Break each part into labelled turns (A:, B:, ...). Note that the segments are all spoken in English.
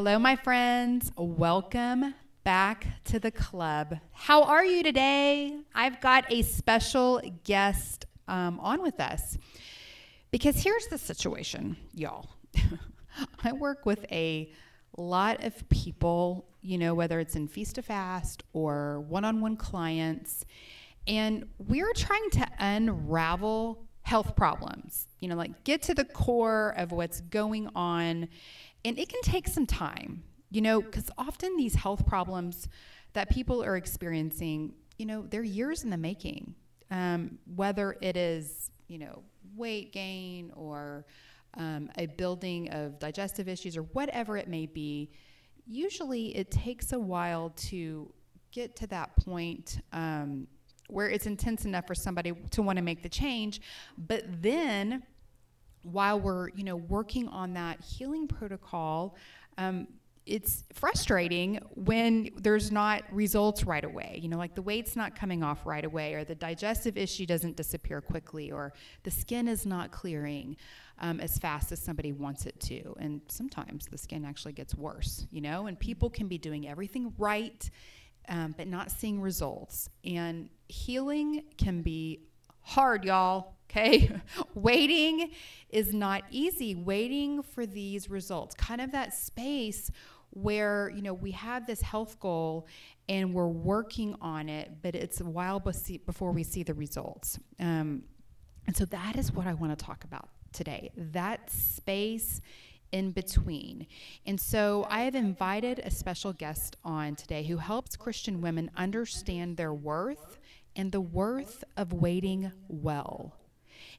A: Hello, my friends. Welcome back to the club. How are you today? I've got a special guest um, on with us because here's the situation, y'all. I work with a lot of people, you know, whether it's in Feast to Fast or one on one clients, and we're trying to unravel health problems, you know, like get to the core of what's going on and it can take some time, you know, because often these health problems that people are experiencing, you know, they're years in the making. Um, whether it is, you know, weight gain or um, a building of digestive issues or whatever it may be, usually it takes a while to get to that point um, where it's intense enough for somebody to want to make the change. But then while we're you know working on that healing protocol um, it's frustrating when there's not results right away. You know like the weight's not coming off right away or the digestive issue doesn't disappear quickly or the skin is not clearing um, as fast as somebody wants it to. And sometimes the skin actually gets worse you know and people can be doing everything right um, but not seeing results. And healing can be hard y'all Okay. Waiting is not easy. Waiting for these results, kind of that space where, you know, we have this health goal and we're working on it, but it's a while before we see the results. Um, and so that is what I want to talk about today that space in between. And so I have invited a special guest on today who helps Christian women understand their worth and the worth of waiting well.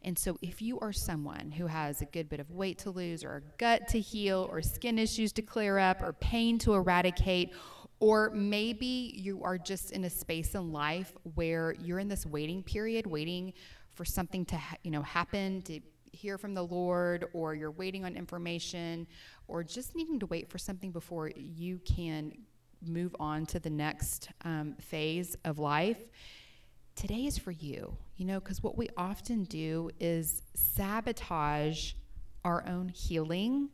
A: And so, if you are someone who has a good bit of weight to lose, or a gut to heal, or skin issues to clear up, or pain to eradicate, or maybe you are just in a space in life where you're in this waiting period, waiting for something to ha- you know happen to hear from the Lord, or you're waiting on information, or just needing to wait for something before you can move on to the next um, phase of life today is for you, you know, because what we often do is sabotage our own healing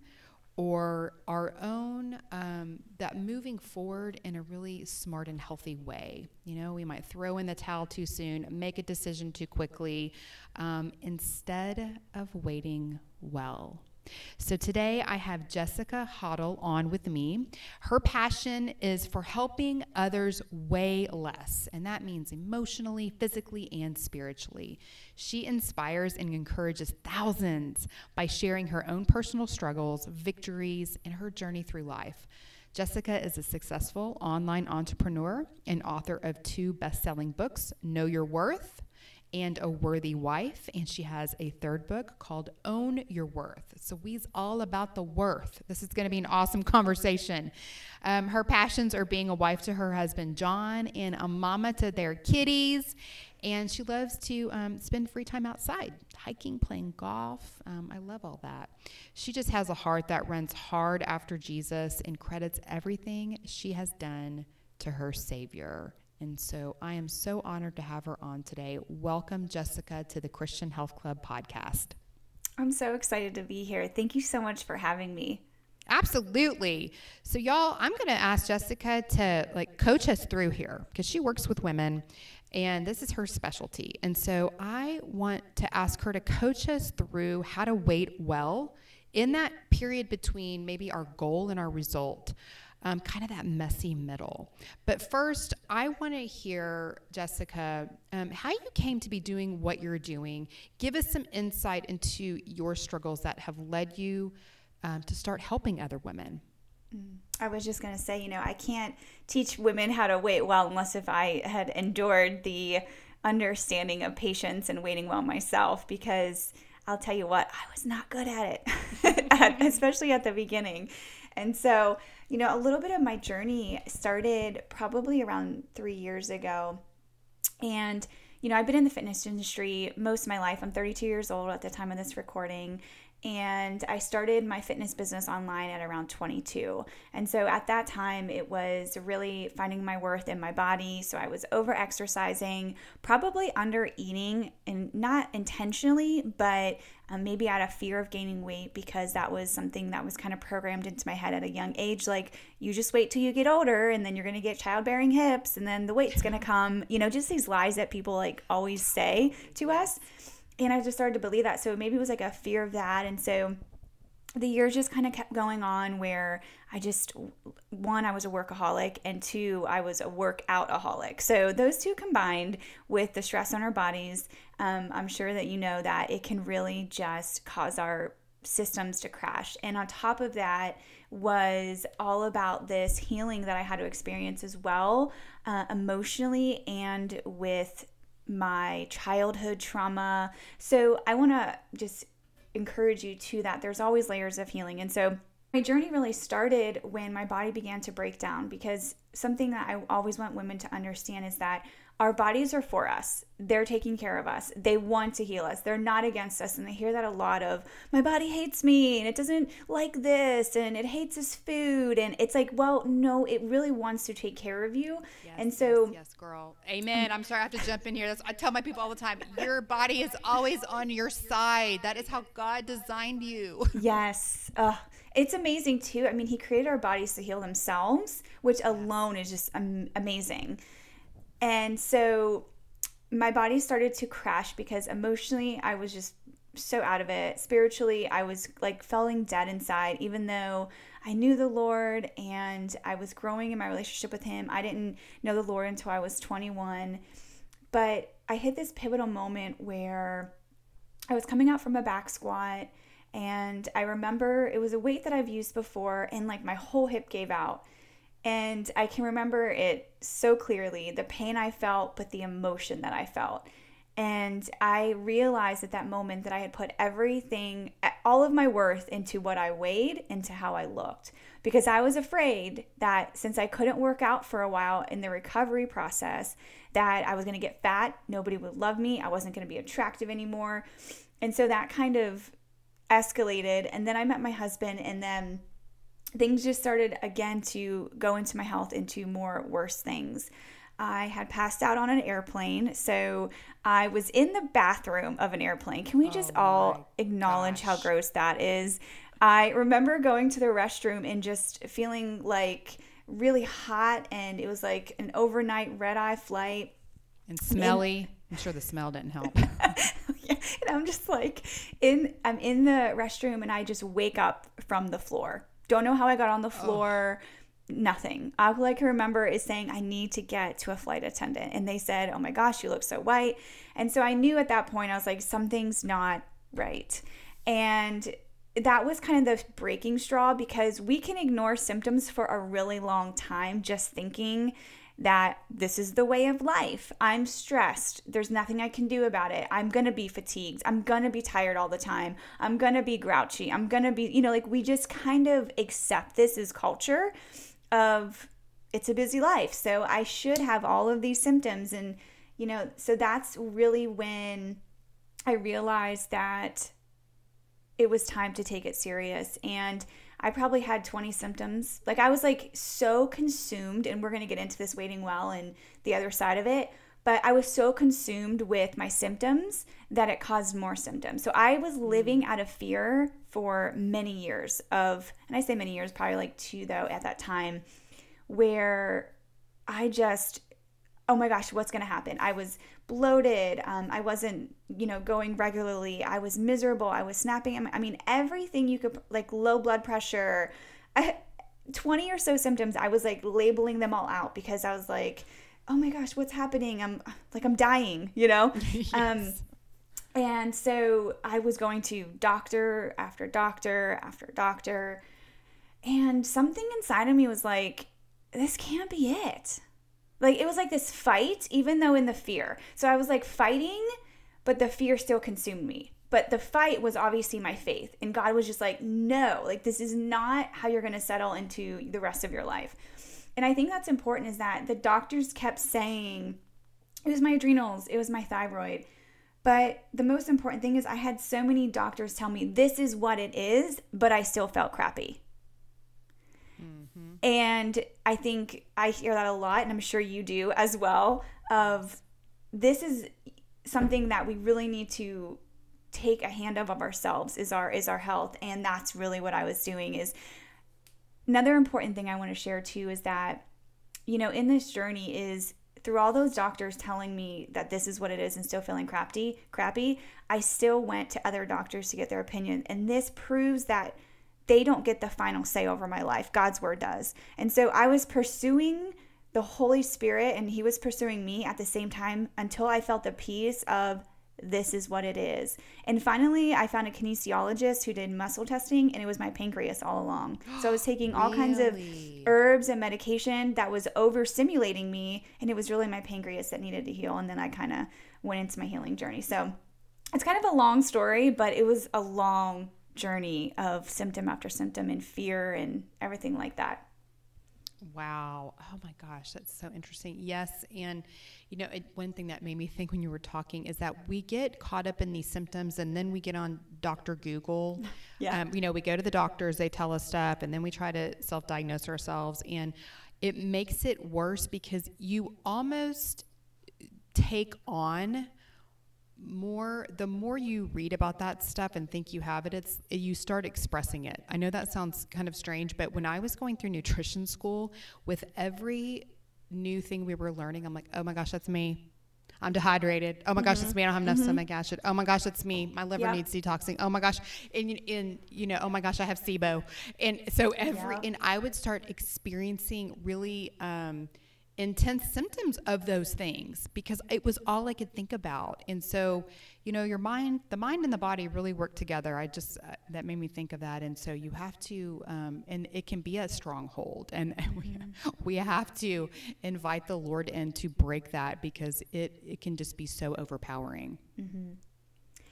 A: or our own um, that moving forward in a really smart and healthy way. You know we might throw in the towel too soon make a decision too quickly um, instead of waiting well so today I have Jessica Hottle on with me. Her passion is for helping others weigh less, and that means emotionally, physically, and spiritually. She inspires and encourages thousands by sharing her own personal struggles, victories, and her journey through life. Jessica is a successful online entrepreneur and author of two best selling books Know Your Worth and a worthy wife. And she has a third book called Own Your Worth. So we's all about the worth. This is going to be an awesome conversation. Um, her passions are being a wife to her husband, John, and a mama to their kitties. And she loves to um, spend free time outside, hiking, playing golf. Um, I love all that. She just has a heart that runs hard after Jesus and credits everything she has done to her Savior. And so I am so honored to have her on today. Welcome, Jessica, to the Christian Health Club podcast.
B: I'm so excited to be here. Thank you so much for having me.
A: Absolutely. So y'all, I'm going to ask Jessica to like coach us through here because she works with women and this is her specialty. And so I want to ask her to coach us through how to wait well in that period between maybe our goal and our result um, kind of that messy middle. But first, I want to hear, Jessica, um, how you came to be doing what you're doing. Give us some insight into your struggles that have led you um, to start helping other women.
B: I was just going to say, you know, I can't teach women how to wait well unless if I had endured the understanding of patience and waiting well myself because I'll tell you what, I was not good at it, especially at the beginning. And so, you know, a little bit of my journey started probably around three years ago. And, you know, I've been in the fitness industry most of my life. I'm 32 years old at the time of this recording and I started my fitness business online at around 22. And so at that time, it was really finding my worth in my body. So I was over exercising, probably under eating, and not intentionally, but um, maybe out of fear of gaining weight because that was something that was kind of programmed into my head at a young age. Like, you just wait till you get older and then you're going to get childbearing hips and then the weight's going to come. You know, just these lies that people like always say to us and I just started to believe that. So maybe it was like a fear of that. And so the years just kind of kept going on where I just, one, I was a workaholic, and two, I was a workoutaholic. So those two combined with the stress on our bodies, um, I'm sure that you know that it can really just cause our systems to crash. And on top of that, was all about this healing that I had to experience as well, uh, emotionally and with my childhood trauma. So I want to just encourage you to that. There's always layers of healing. And so my journey really started when my body began to break down because something that I always want women to understand is that our bodies are for us. They're taking care of us. They want to heal us. They're not against us. And they hear that a lot of, my body hates me and it doesn't like this and it hates this food. And it's like, well, no, it really wants to take care of you.
A: Yes,
B: and so,
A: yes, yes, girl. Amen. I'm sorry I have to jump in here. That's, I tell my people all the time your body is always on your side. That is how God designed you.
B: Yes. Uh, it's amazing too. I mean, He created our bodies to heal themselves, which alone is just amazing. And so my body started to crash because emotionally I was just so out of it. Spiritually, I was like falling dead inside, even though I knew the Lord and I was growing in my relationship with Him. I didn't know the Lord until I was 21. But I hit this pivotal moment where I was coming out from a back squat and I remember it was a weight that I've used before and like my whole hip gave out. And I can remember it so clearly the pain I felt, but the emotion that I felt. And I realized at that moment that I had put everything, all of my worth into what I weighed, into how I looked. Because I was afraid that since I couldn't work out for a while in the recovery process, that I was to get fat, nobody would love me, I wasn't to be attractive anymore. And so that kind of escalated. And then I met my husband, and then things just started again to go into my health into more worse things. I had passed out on an airplane. So I was in the bathroom of an airplane. Can we just oh all acknowledge gosh. how gross that is? I remember going to the restroom and just feeling like really hot, and it was like an overnight red eye flight.
A: And smelly. And, I'm sure the smell didn't help.
B: yeah, and I'm just like in I'm in the restroom and I just wake up from the floor don't know how I got on the floor. Oh. Nothing. All I can remember is saying, I need to get to a flight attendant. And they said, Oh my gosh, you look so white. And so I knew at that point, I was like, Something's not right. And that was kind of the breaking straw because we can ignore symptoms for a really long time just thinking that this is the way of life. I'm stressed. There's nothing I can do about it. I'm going to be fatigued. I'm going to be tired all the time. I'm going to be grouchy. I'm going to be, you know, like we just kind of accept this as culture of it's a busy life. So I should have all of these symptoms. And, you know, so that's really when I realized that it was time to take it serious. And, I probably had 20 symptoms. Like I was like so consumed, and we're gonna get into this waiting well and the other side of it. But I was so consumed with my symptoms that it caused more symptoms. So I was mm. living out of fear for many years of, and I say many years, probably like two though at that time, where I just oh my gosh, what's going to happen? I was bloated. Um, I wasn't, you know, going regularly. I was miserable. I was snapping. I mean, everything you could, like low blood pressure. I, 20 or so symptoms, I was like labeling them all out because I was like, oh my gosh, what's happening? I'm like, I'm dying, you know? yes. Um, and so I was going to doctor after doctor after doctor And something inside of me was like, this can't be it. Like it was like this fight, even though in the fear. So I was like fighting, but the fear still consumed me. But the fight was obviously my faith. And God was just like, no, like this is not how you're going to settle into the rest of your life. And I think that's important is that the doctors kept saying, it was my adrenals, it was my thyroid. But the most important thing is, I had so many doctors tell me this is what it is, but I still felt crappy. And I think I hear that a lot, and I'm sure you do as well. Of this is something that we really need to take a hand of of ourselves is our is our health and that's really what I was doing is another important thing I want to share too is that you know in this journey is through all those doctors telling me that this is what it is and still feeling crappy crappy I still went to other doctors to get their opinion and this proves that they don't get the final say over my life God's word does and so I was pursuing the Holy Spirit and he was pursuing me at the same time until I felt the peace of this is what it is. And finally, I found a kinesiologist who did muscle testing, and it was my pancreas all along. So I was taking all really? kinds of herbs and medication that was overstimulating me, and it was really my pancreas that needed to heal. And then I kind of went into my healing journey. So it's kind of a long story, but it was a long journey of symptom after symptom and fear and everything like that.
A: Wow. Oh my gosh, that's so interesting. Yes. And, you know, it, one thing that made me think when you were talking is that we get caught up in these symptoms and then we get on Dr. Google. Yeah. Um, you know, we go to the doctors, they tell us stuff, and then we try to self diagnose ourselves. And it makes it worse because you almost take on more the more you read about that stuff and think you have it it's you start expressing it. I know that sounds kind of strange but when i was going through nutrition school with every new thing we were learning i'm like oh my gosh that's me. I'm dehydrated. Oh my mm-hmm. gosh it's me. I don't have enough mm-hmm. stomach acid. Oh my gosh that's me. My liver needs detoxing. Oh my gosh. And, and you know oh my gosh i have sibo. And so every yep. and i would start experiencing really um, intense symptoms of those things because it was all I could think about. And so, you know, your mind, the mind and the body really work together. I just, uh, that made me think of that. And so you have to, um, and it can be a stronghold. And, we, mm-hmm. we have to invite the Lord in to break that because it, it can just be so overpowering.
B: Mm-hmm.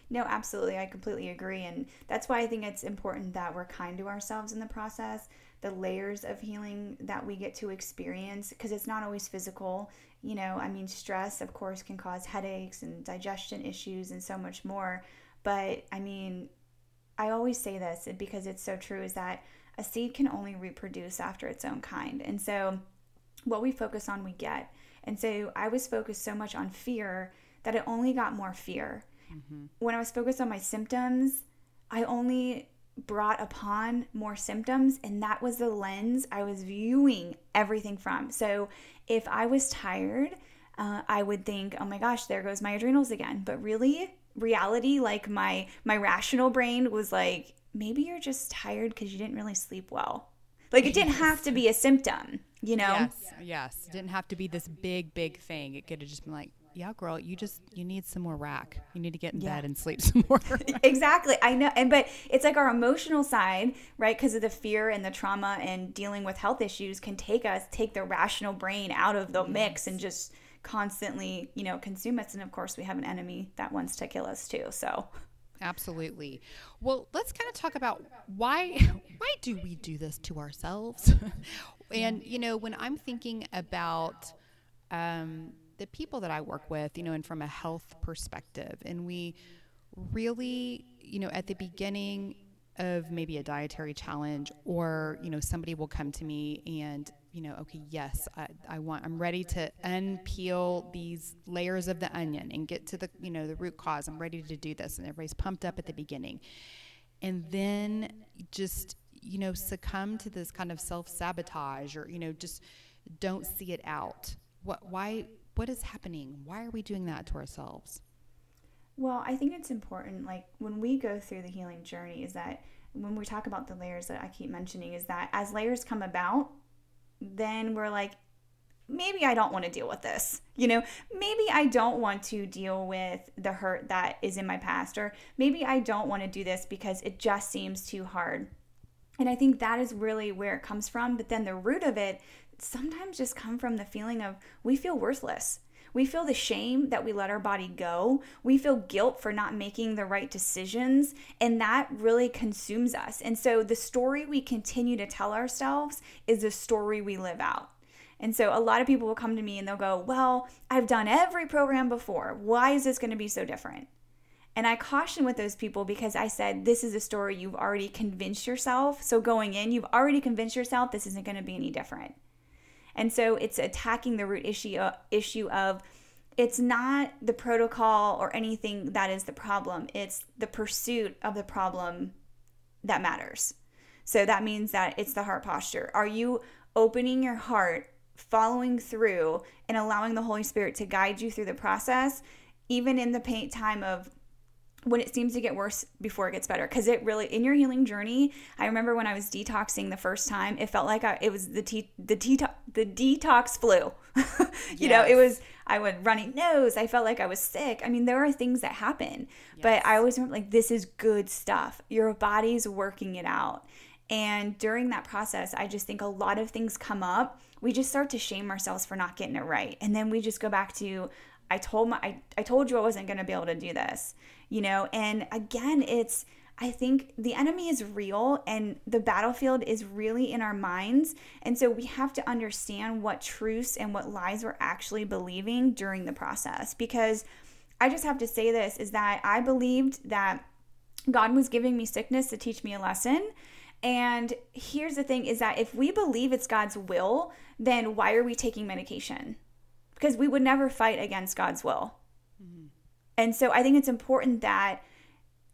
B: No, absolutely. I completely agree. And that's why I think it's important that we're kind to ourselves in the process the layers of healing that we get to experience because it's not always physical. You know, I mean, stress, of course, can cause headaches and digestion issues and so much more. But I mean, I always say this because it's so true is that a seed can only reproduce after its own kind. And so, what we focus on, we get. And so, I was focused so much on fear that it only got more fear. Mm-hmm. When I was focused on my symptoms, I only brought upon more symptoms and that was the lens I was viewing everything from. So if I was tired, uh, I would think, "Oh my gosh, there goes my adrenals again." But really, reality, like my my rational brain was like, "Maybe you're just tired because you didn't really sleep well." Like it didn't have to be a symptom, you know?
A: Yes, yes. It didn't have to be this big, big thing. It could have just been like, yeah, girl, you just you need some more rack. You need to get in yeah. bed and sleep some more.
B: exactly. I know. And but it's like our emotional side, right? Because of the fear and the trauma and dealing with health issues can take us take the rational brain out of the mix and just constantly, you know, consume us. And of course, we have an enemy that wants to kill us too. So
A: Absolutely. Well, let's kind of talk about why why do we do this to ourselves? and you know, when I'm thinking about um, the people that I work with, you know, and from a health perspective. And we really, you know, at the beginning of maybe a dietary challenge or, you know, somebody will come to me and, you know, okay, yes, I, I want, I'm ready to unpeel these layers of the onion and get to the, you know, the root cause. I'm ready to do this. And everybody's pumped up at the beginning. And then just, you know, succumb to this kind of self sabotage or, you know, just don't see it out. What, why, what is happening? Why are we doing that to ourselves?
B: Well, I think it's important, like when we go through the healing journey, is that when we talk about the layers that I keep mentioning, is that as layers come about, then we're like, maybe I don't want to deal with this. You know, maybe I don't want to deal with the hurt that is in my past, or maybe I don't want to do this because it just seems too hard. And I think that is really where it comes from. But then the root of it sometimes just come from the feeling of we feel worthless. We feel the shame that we let our body go. We feel guilt for not making the right decisions. And that really consumes us. And so the story we continue to tell ourselves is the story we live out. And so a lot of people will come to me and they'll go, Well, I've done every program before. Why is this going to be so different? And I caution with those people because I said, This is a story you've already convinced yourself. So going in, you've already convinced yourself this isn't going to be any different. And so it's attacking the root issue uh, issue of it's not the protocol or anything that is the problem. It's the pursuit of the problem that matters. So that means that it's the heart posture. Are you opening your heart, following through, and allowing the Holy Spirit to guide you through the process, even in the pain time of when it seems to get worse before it gets better. Because it really in your healing journey i remember when i was detoxing the first time it felt like I, it was the t the t the detox flu. You yes. know it was i would running nose. I felt like i was sick. I mean there are things that happen yes. but i always remember like this is good stuff. Your body's working it out. And during that process i just think a lot of things come up. We just start to shame ourselves for not getting it right. And then we just go back to I told my I, I told you I wasn't going to be able to do this, you know? And again, it's I think the enemy is real and the battlefield is really in our minds. And so we have to understand what truths and what lies we're actually believing during the process because I just have to say this is that I believed that God was giving me sickness to teach me a lesson. And here's the thing is that if we believe it's God's will, then why are we taking medication? because we would never fight against God's will. Mm-hmm. And so I think it's important that,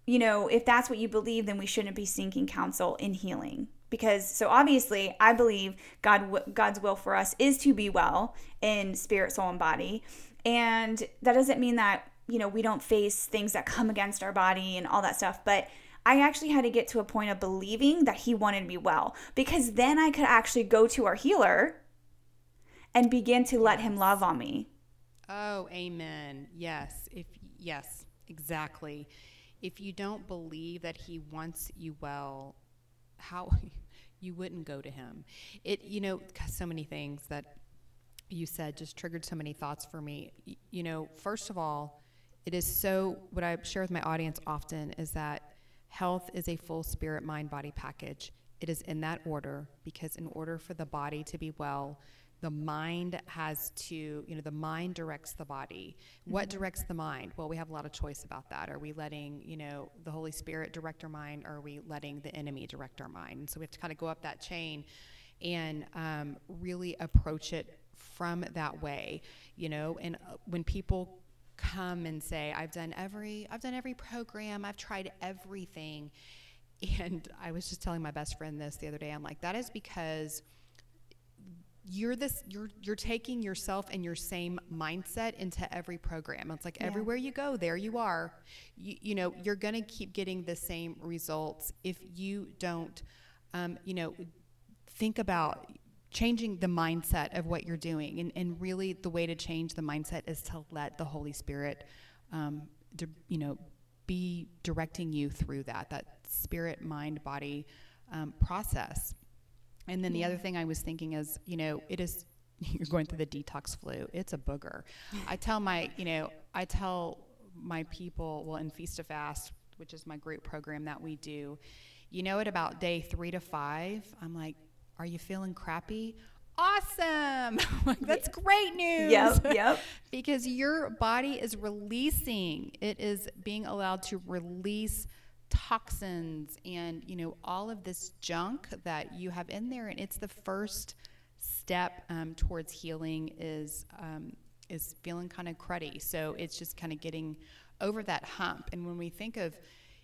B: you know, if that's what you believe, then we shouldn't be seeking counsel in healing. Because so obviously, I believe God God's will for us is to be well in spirit, soul, and body, and that doesn't mean that you know we don't face things that come against our body and all that stuff. But I actually had to get to a point of believing that He wanted me well, because then I could actually go to our healer and begin to let him love on me.
A: Oh, amen. Yes. If yes, exactly. If you don't believe that he wants you well, how you wouldn't go to him. It you know, so many things that you said just triggered so many thoughts for me. You know, first of all, it is so what I share with my audience often is that health is a full spirit mind body package. It is in that order because in order for the body to be well, the mind has to, you know, the mind directs the body. What mm-hmm. directs the mind? Well, we have a lot of choice about that. Are we letting, you know, the Holy Spirit direct our mind, or are we letting the enemy direct our mind? And so we have to kind of go up that chain and um, really approach it from that way, you know. And uh, when people come and say, "I've done every, I've done every program, I've tried everything," and I was just telling my best friend this the other day. I'm like, that is because you're this you're you're taking yourself and your same mindset into every program. It's like yeah. everywhere you go there you are. You, you know you're going to keep getting the same results if you don't um, you know think about changing the mindset of what you're doing. And, and really the way to change the mindset is to let the holy spirit um, to, you know be directing you through that that spirit mind body um, process and then the other thing I was thinking is, you know, it is you're going through the detox flu. It's a booger. I tell my, you know, I tell my people, well, in Feast to Fast, which is my group program that we do, you know, at about day three to five, I'm like, are you feeling crappy? Awesome. like, that's great news.
B: Yep, yep.
A: because your body is releasing, it is being allowed to release toxins and you know all of this junk that you have in there and it's the first step um, towards healing is um, is feeling kind of cruddy. So it's just kind of getting over that hump. And when we think of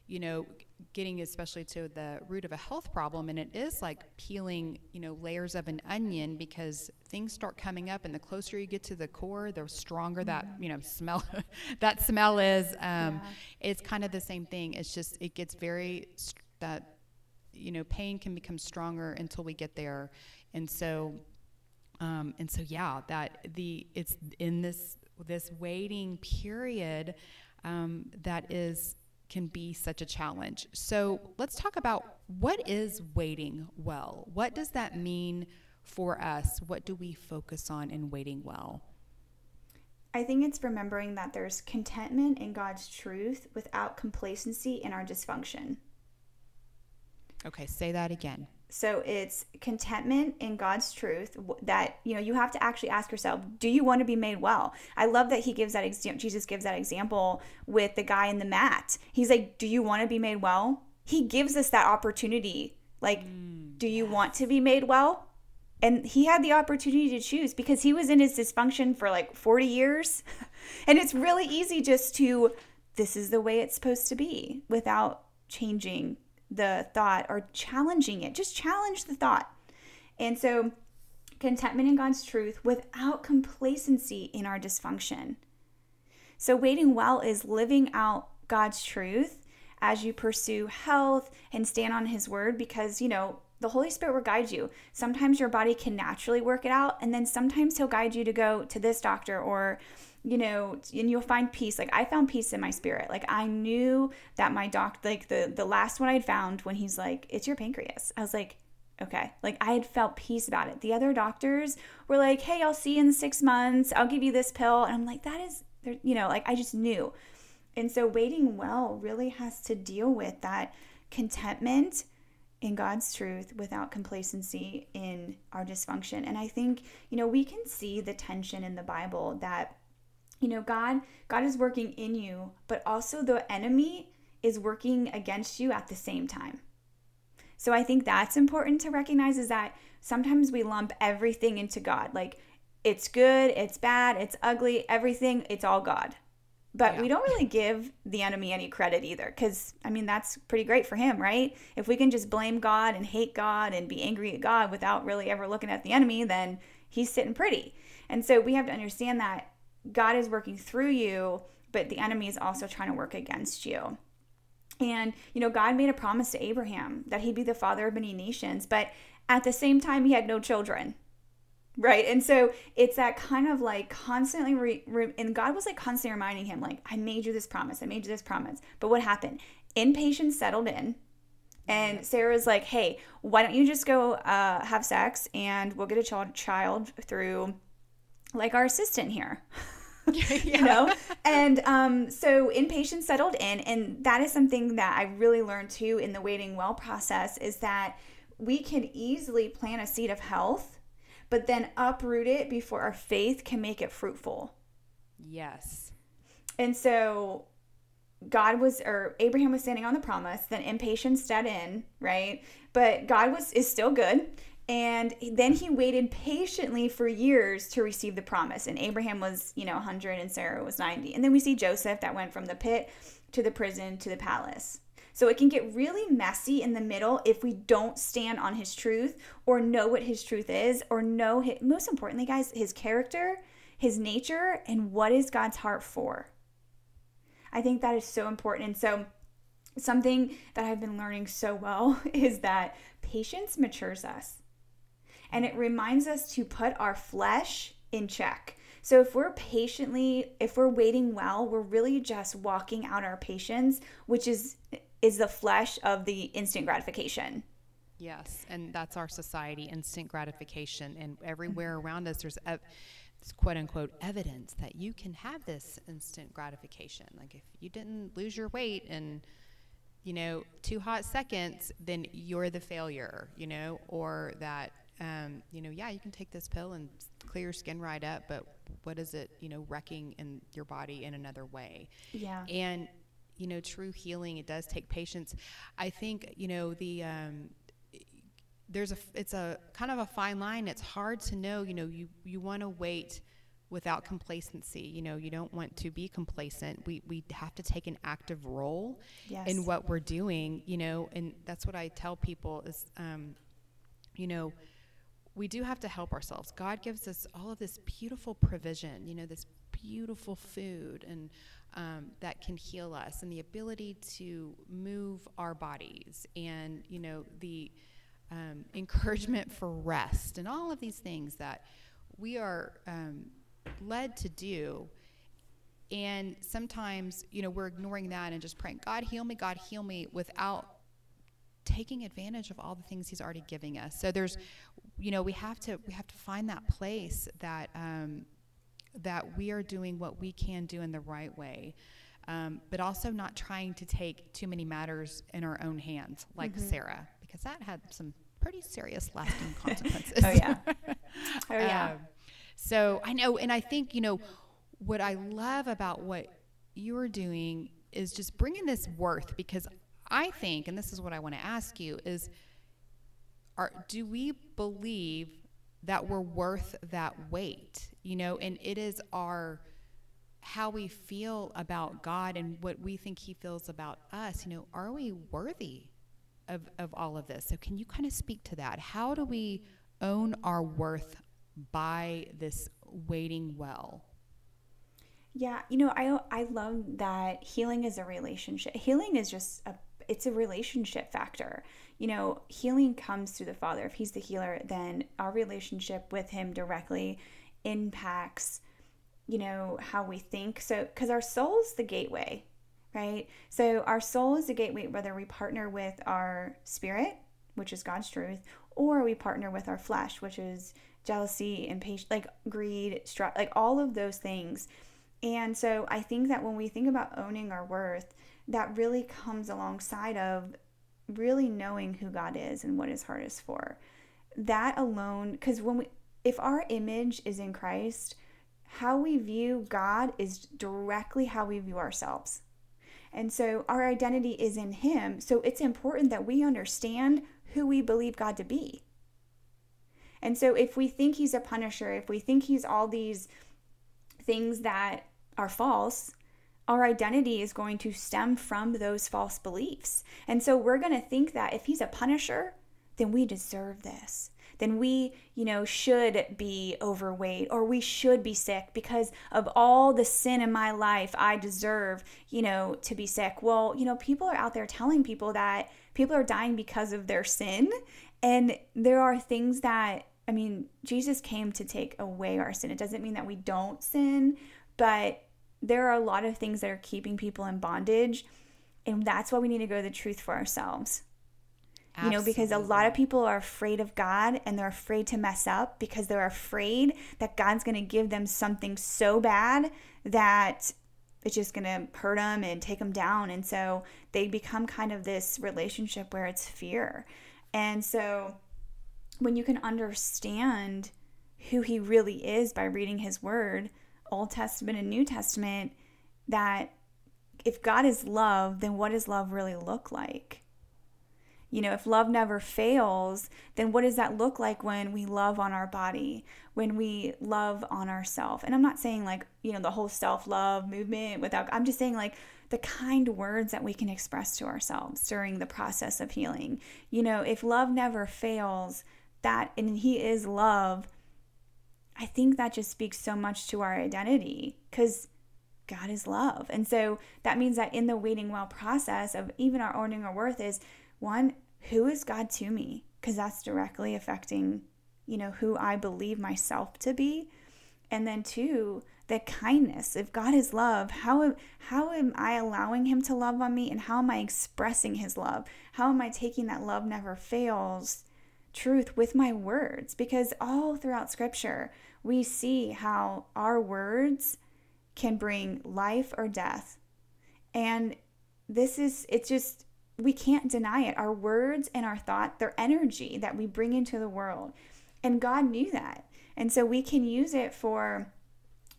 A: you know, getting especially to the root of a health problem. And it is like peeling, you know, layers of an onion because things start coming up. And the closer you get to the core, the stronger mm-hmm. that, you know, smell, that smell is. Um, yeah. It's kind of the same thing. It's just, it gets very, that, you know, pain can become stronger until we get there. And so, um, and so, yeah, that the, it's in this, this waiting period um, that is can be such a challenge. So let's talk about what is waiting well? What does that mean for us? What do we focus on in waiting well?
B: I think it's remembering that there's contentment in God's truth without complacency in our dysfunction.
A: Okay, say that again.
B: So it's contentment in God's truth that you know you have to actually ask yourself, do you want to be made well? I love that he gives that example. Jesus gives that example with the guy in the mat. He's like, do you want to be made well? He gives us that opportunity. Like, mm, do you yes. want to be made well? And he had the opportunity to choose because he was in his dysfunction for like 40 years. and it's really easy just to this is the way it's supposed to be without changing the thought or challenging it. Just challenge the thought. And so, contentment in God's truth without complacency in our dysfunction. So, waiting well is living out God's truth as you pursue health and stand on His word because, you know, the Holy Spirit will guide you. Sometimes your body can naturally work it out, and then sometimes He'll guide you to go to this doctor or you know and you'll find peace. Like i found peace in my spirit. Like i knew that my doc like the the last one i'd found when he's like it's your pancreas. I was like okay. Like i had felt peace about it. The other doctors were like hey i'll see you in six months. I'll give you this pill. And i'm like that is you know like i just knew. And so waiting well really has to deal with that contentment in God's truth without complacency in our dysfunction. And I think, you know, we can see the tension in the Bible that you know god god is working in you but also the enemy is working against you at the same time. So i think that's important to recognize is that sometimes we lump everything into god. Like it's good it's bad it's ugly everything it's all god. But yeah. we don't really give the enemy any credit either because i mean that's pretty great for him right? If we can just blame god and hate god and be angry at god without really ever looking at the enemy then he's sitting pretty. And so we have to understand that God is working through you, but the enemy is also trying to work against you. And, you know, God made a promise to Abraham that he'd be the father of many nations, but at the same time, he had no children. Right. And so it's that kind of like constantly, re, re, and God was like constantly reminding him, like, I made you this promise. I made you this promise. But what happened? Impatience settled in. And Sarah's like, hey, why don't you just go uh, have sex and we'll get a child, child through like our assistant here. you know? And um, so impatience settled in and that is something that i really learned too in the waiting well process is that we can easily plant a seed of health but then uproot it before our faith can make it fruitful.
A: Yes.
B: And so god was or abraham was standing on the promise then impatience set in right? But god was is still good and then he waited patiently for years to receive the promise. And Abraham was, you know, 100 and Sarah was 90. And then we see Joseph that went from the pit to the prison to the palace. So it can get really messy in the middle if we don't stand on his truth or know what his truth is or know, his, most importantly, guys, his character, his nature, and what is God's heart for. I think that is so important. And so, something that I've been learning so well is that patience matures us and it reminds us to put our flesh in check. So if we're patiently, if we're waiting well, we're really just walking out our patience, which is is the flesh of the instant gratification.
A: Yes, and that's our society, instant gratification, and everywhere mm-hmm. around us, there's ev- quote unquote evidence that you can have this instant gratification. Like if you didn't lose your weight in, you know, two hot seconds, then you're the failure, you know, or that um, you know, yeah, you can take this pill and clear your skin right up, but what is it, you know, wrecking in your body in another way?
B: Yeah.
A: And, you know, true healing, it does take patience. I think, you know, the, um, there's a, it's a kind of a fine line. It's hard to know, you know, you, you want to wait without complacency. You know, you don't want to be complacent. We, we have to take an active role yes. in what we're doing, you know, and that's what I tell people is, um, you know, we do have to help ourselves. God gives us all of this beautiful provision, you know, this beautiful food and um, that can heal us and the ability to move our bodies and, you know, the um, encouragement for rest and all of these things that we are um, led to do. And sometimes, you know, we're ignoring that and just praying, God, heal me, God, heal me, without taking advantage of all the things he's already giving us. So there's, you know, we have to we have to find that place that um, that we are doing what we can do in the right way, um, but also not trying to take too many matters in our own hands, like mm-hmm. Sarah, because that had some pretty serious lasting consequences.
B: oh yeah, oh yeah. Um,
A: so I know, and I think you know what I love about what you're doing is just bringing this worth because I think, and this is what I want to ask you, is are, do we believe that we're worth that weight? You know, and it is our how we feel about God and what we think He feels about us. You know, are we worthy of, of all of this? So, can you kind of speak to that? How do we own our worth by this waiting well?
B: Yeah, you know, I I love that healing is a relationship. Healing is just a it's a relationship factor. You know, healing comes through the Father. If He's the healer, then our relationship with Him directly impacts, you know, how we think. So, because our soul is the gateway, right? So, our soul is the gateway, whether we partner with our spirit, which is God's truth, or we partner with our flesh, which is jealousy, impatience, like greed, stress, like all of those things. And so, I think that when we think about owning our worth, that really comes alongside of really knowing who God is and what his heart is for. That alone, because when we, if our image is in Christ, how we view God is directly how we view ourselves. And so our identity is in Him. So it's important that we understand who we believe God to be. And so if we think He's a punisher, if we think He's all these things that are false, our identity is going to stem from those false beliefs. And so we're going to think that if he's a punisher, then we deserve this. Then we, you know, should be overweight or we should be sick because of all the sin in my life. I deserve, you know, to be sick. Well, you know, people are out there telling people that people are dying because of their sin. And there are things that, I mean, Jesus came to take away our sin. It doesn't mean that we don't sin, but there are a lot of things that are keeping people in bondage. And that's why we need to go to the truth for ourselves. Absolutely. You know, because a lot of people are afraid of God and they're afraid to mess up because they're afraid that God's going to give them something so bad that it's just going to hurt them and take them down. And so they become kind of this relationship where it's fear. And so when you can understand who He really is by reading His Word, Old Testament and New Testament that if God is love, then what does love really look like? You know, if love never fails, then what does that look like when we love on our body, when we love on ourselves? And I'm not saying like, you know, the whole self love movement without, I'm just saying like the kind words that we can express to ourselves during the process of healing. You know, if love never fails, that, and He is love, I think that just speaks so much to our identity because God is love. And so that means that in the waiting well process of even our owning our worth is one, who is God to me? Because that's directly affecting, you know, who I believe myself to be. And then two, the kindness. If God is love, how how am I allowing him to love on me and how am I expressing his love? How am I taking that love never fails truth with my words because all throughout scripture we see how our words can bring life or death. And this is, it's just, we can't deny it. Our words and our thought, their energy that we bring into the world. And God knew that. And so we can use it for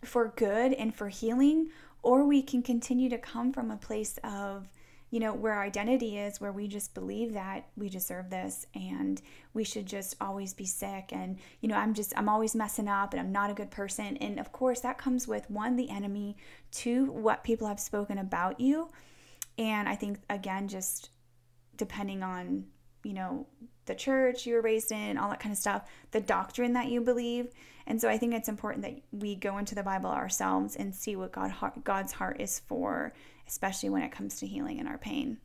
B: for good and for healing or we can continue to come from a place of you know, where our identity is, where we just believe that we deserve this and we should just always be sick. And, you know, I'm just, I'm always messing up and I'm not a good person. And of course, that comes with one, the enemy, two, what people have spoken about you. And I think, again, just depending on, you know, the church you were raised in, all that kind of stuff, the doctrine that you believe. And so I think it's important that we go into the Bible ourselves and see what God God's heart is for especially when it comes to healing in our pain.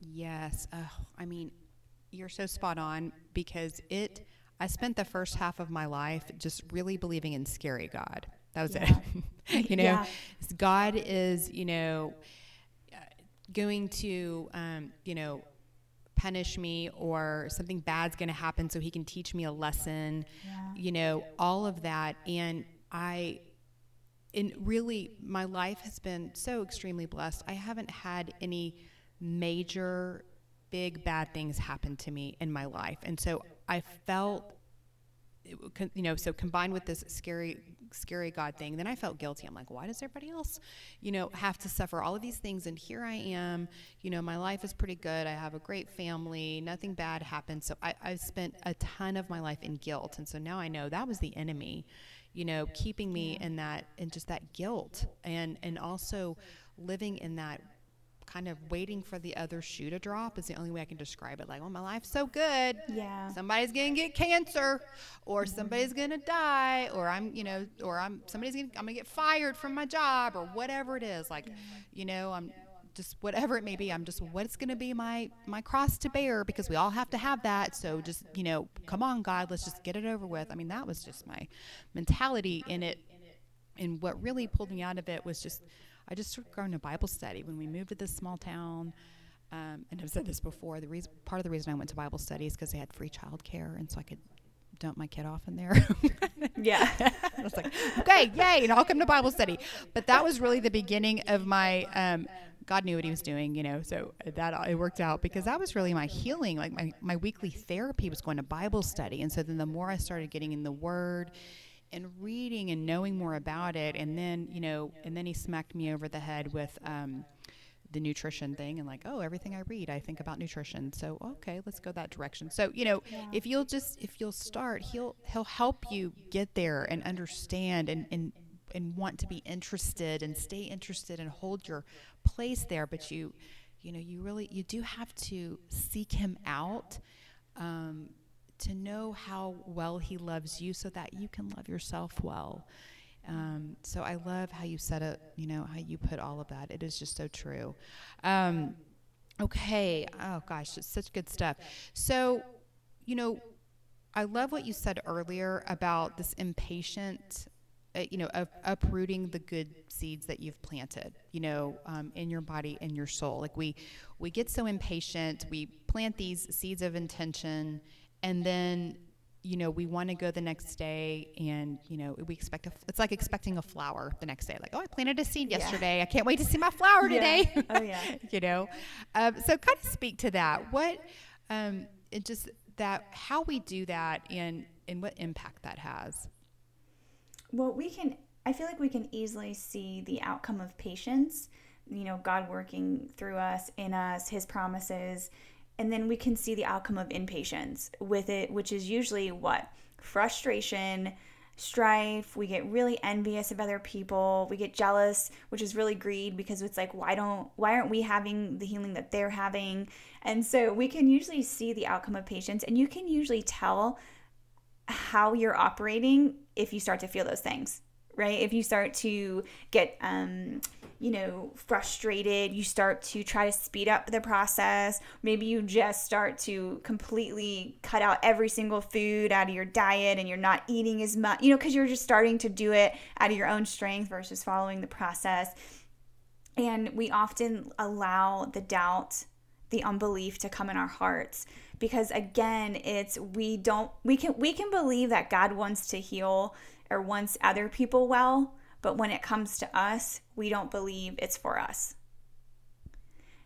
A: Yes. Oh, I mean, you're so spot on because it, I spent the first half of my life just really believing in scary God. That was
B: Yeah.
A: it. you know,
B: Yeah.
A: God is, you know, uh, going to, um, you know, punish me or something bad's going to happen so he can teach me a lesson.
B: Yeah.
A: You know, all of that. And I, and really, my life has been so extremely blessed. I haven't had any major, big, bad things happen to me in my life. And so I felt you know, so combined with this scary, scary God thing, then I felt guilty. I'm like, why does everybody else, you know, have to suffer all of these things? And here I am, you know, my life is pretty good. I have a great family. Nothing bad happened. So I, I spent a ton of my life in guilt. And so now I know that was the enemy, you know, keeping me in that, in just that guilt and, and also living in that kind of waiting for the other shoe to drop is the only way I can describe it. Like, oh, my life's so good.
B: Yeah.
A: Somebody's gonna get cancer, or mm-hmm. somebody's gonna die, or I'm, you know, or I'm somebody's gonna I'm gonna get fired from my job, or whatever it is. Like, you know, I'm just whatever it may be. I'm just what's gonna be my my cross to bear because we all have to have that. So just you know, come on, God, let's just get it over with. I mean, that was just my mentality in it. And what really pulled me out of it was just, I just started going to Bible study when we moved to this small town. Um, and I've said this before. The reason, part of the reason I went to Bible study is because they had free childcare, and so I could dump my kid off in there.
B: Yeah.
A: I was like, okay, yay, and I'll come to Bible study. But that was really the beginning of my. Um, God knew what He was doing, you know. So that it worked out because that was really my healing. Like my my weekly therapy was going to Bible study, and so then the more I started getting in the Word and reading and knowing more about it, and then you know, and then He smacked me over the head with. Um, the nutrition thing and like oh everything i read i think about nutrition so okay let's go that direction so you know if you'll just if you'll start he'll he'll help you get there and understand and and and want to be interested and stay interested and hold your place there but you you know you really you do have to seek him out um, to know how well he loves you so that you can love yourself well um, so I love how you said it, you know, how you put all of that. It is just so true. Um, okay. Oh, gosh, it's such good stuff. So, you know, I love what you said earlier about this impatient, uh, you know, uprooting the good seeds that you've planted, you know, um, in your body in your soul. Like we, we get so impatient, we plant these seeds of intention, and then you know, we want to go the next day and, you know, we expect, a, it's like expecting a flower the next day. Like, oh, I planted a seed
B: Yeah.
A: yesterday. I can't wait to see my flower
B: Yeah.
A: today.
B: Oh, yeah.
A: you know? Um, so kind of speak to that. What, um, it just that, how we do that and, and what impact that has.
B: Well, we can, I feel like we can easily see the outcome of patience, you know, God working through us, in us, His promises. And then we can see the outcome of impatience with it, which is usually what? Frustration, strife. We get really envious of other people. We get jealous, which is really greed because it's like, why don't, why aren't we having the healing that they're having? And so we can usually see the outcome of patience, and you can usually tell how you're operating if you start to feel those things right? If you start to get um you know frustrated you start to try to speed up the process maybe you just start to completely cut out every single food out of your diet and you're not eating as much you know because you're just starting to do it out of your own strength versus following the process. And we often allow the doubt the unbelief to come in our hearts. Because again it's we don't we can we can believe that god wants to heal or wants other people well but when it comes to us we don't believe it's for us.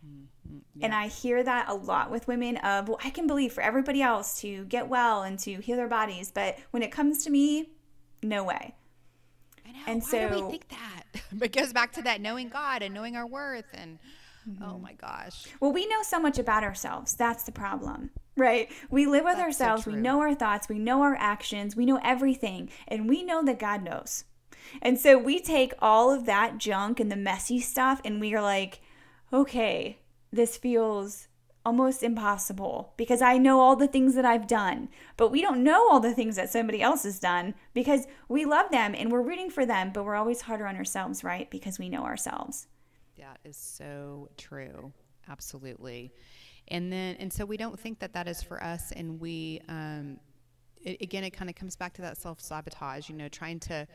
B: Mm-hmm. And i hear that a lot with women of well i can believe for everybody else to get well and to heal their bodies but when it comes to me no way.
A: I know.
B: And
A: why do
B: so-
A: we think that? it goes back to that knowing God and knowing our worth and, oh mm-hmm. my gosh.
B: Well, we know so much about ourselves. That's the problem, right? We live with
A: That's so
B: ourselves. we know our thoughts. We know our actions. We know everything. And we know that God knows. And so we take all of that junk and the messy stuff and we are like, okay, this feels almost impossible because I know all the things that I've done. But we don't know all the things that somebody else has done because we love them and we're rooting for them, but we're always harder on ourselves, right? Because we know ourselves.
A: That is so true. Absolutely. And then, and so we don't think that that is for us. And we, um, it, again, it kind of comes back to that self sabotage, you know, trying to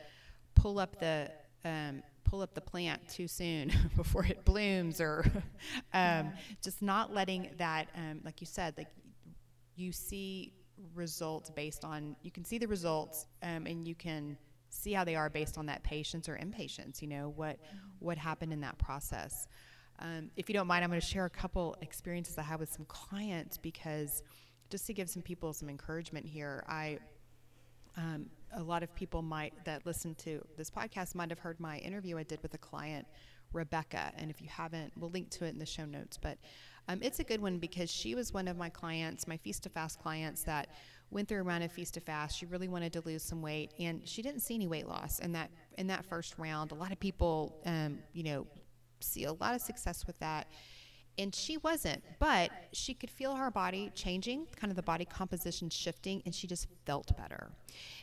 A: pull up the um, pull up the plant too soon before it blooms or um, just not letting that um, like you said like you see results based on you can see the results um, and you can see how they are based on that patience or impatience you know what what happened in that process um, if you don't mind i'm going to share a couple experiences i have with some clients because just to give some people some encouragement here i um, a lot of people might that listen to this podcast might have heard my interview I did with a client, Rebecca. And if you haven't, we'll link to it in the show notes. But um, it's a good one because she was one of my clients, my feast to fast clients that went through a round of feast to fast. She really wanted to lose some weight, and she didn't see any weight loss in that in that first round. A lot of people, um, you know, see a lot of success with that and she wasn't but she could feel her body changing kind of the body composition shifting and she just felt better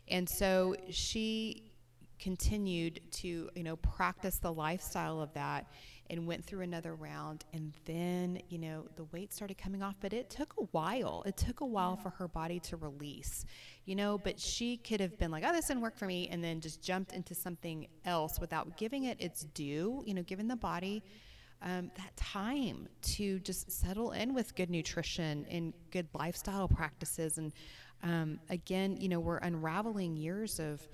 A: and so she continued to you know practice the lifestyle of that and went through another round and then you know the weight started coming off but it took a while it took a while for her body to release you know but she could have been like oh this didn't work for me and then just jumped into something else without giving it its due you know giving the body um, that time to just settle in with good nutrition and good lifestyle practices. And um, again, you know, we're unraveling years of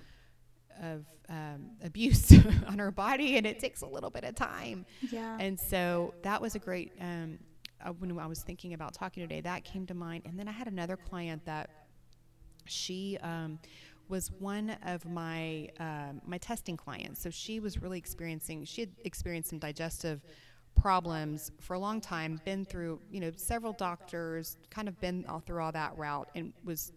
A: of um, abuse on her body, and it takes a little bit of time.
B: Yeah.
A: And so that was a great. Um, uh, when I was thinking about talking today, that came to mind. And then I had another client that she um, was one of my um, my testing clients. So she was really experiencing. She had experienced some digestive problems for a long time, been through, you know, several doctors, kind of been all through all that route and was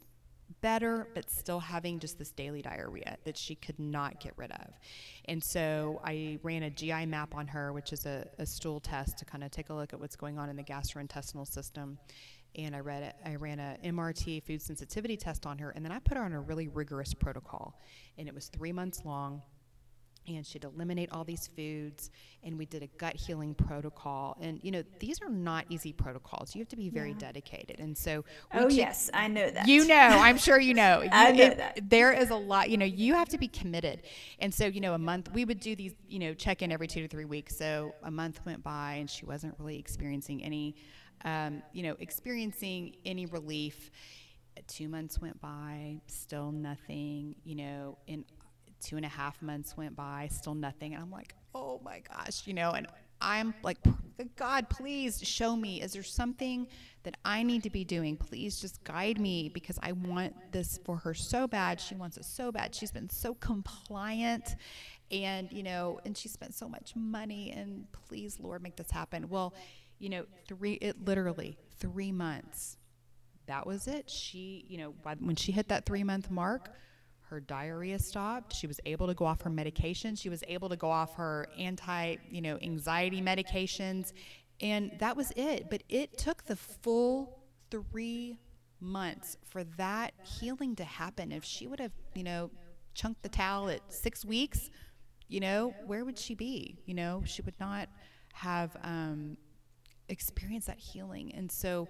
A: better, but still having just this daily diarrhea that she could not get rid of. And so I ran a GI map on her, which is a, a stool test to kind of take a look at what's going on in the gastrointestinal system. And I read it, I ran a MRT food sensitivity test on her, and then I put her on a really rigorous protocol. And it was three months long and she'd eliminate all these foods and we did a gut healing protocol. And you know these are not easy protocols. You have to be very yeah. dedicated. And so
B: oh yes i know that.
A: You know i'm sure you know.
B: I know
A: it,
B: that.
A: there is a lot you know you have to be committed. And so you know a month we would do these you know check in every two to three weeks. So a month went by and she wasn't really experiencing any um, you know experiencing any relief. Two months went by still nothing you know in two and a half months went by, still nothing. And I'm like, oh my gosh, you know, and I'm like, God, please show me. Is there something that I need to be doing? Please just guide me because I want this for her so bad. She wants it so bad. She's been so compliant and, you know, and she spent so much money. And please, Lord, make this happen. Well, you know, three, it literally three months. That was it. She, you know, when she hit that three month mark, her diarrhea stopped. She was able to go off her medication. She was able to go off her anti, you know, anxiety medications. And that was it. But it took the full three months for that healing to happen. If she would have, you know, chunked the towel at six weeks, you know, where would she be? You know, she would not have um, experienced that healing. And so,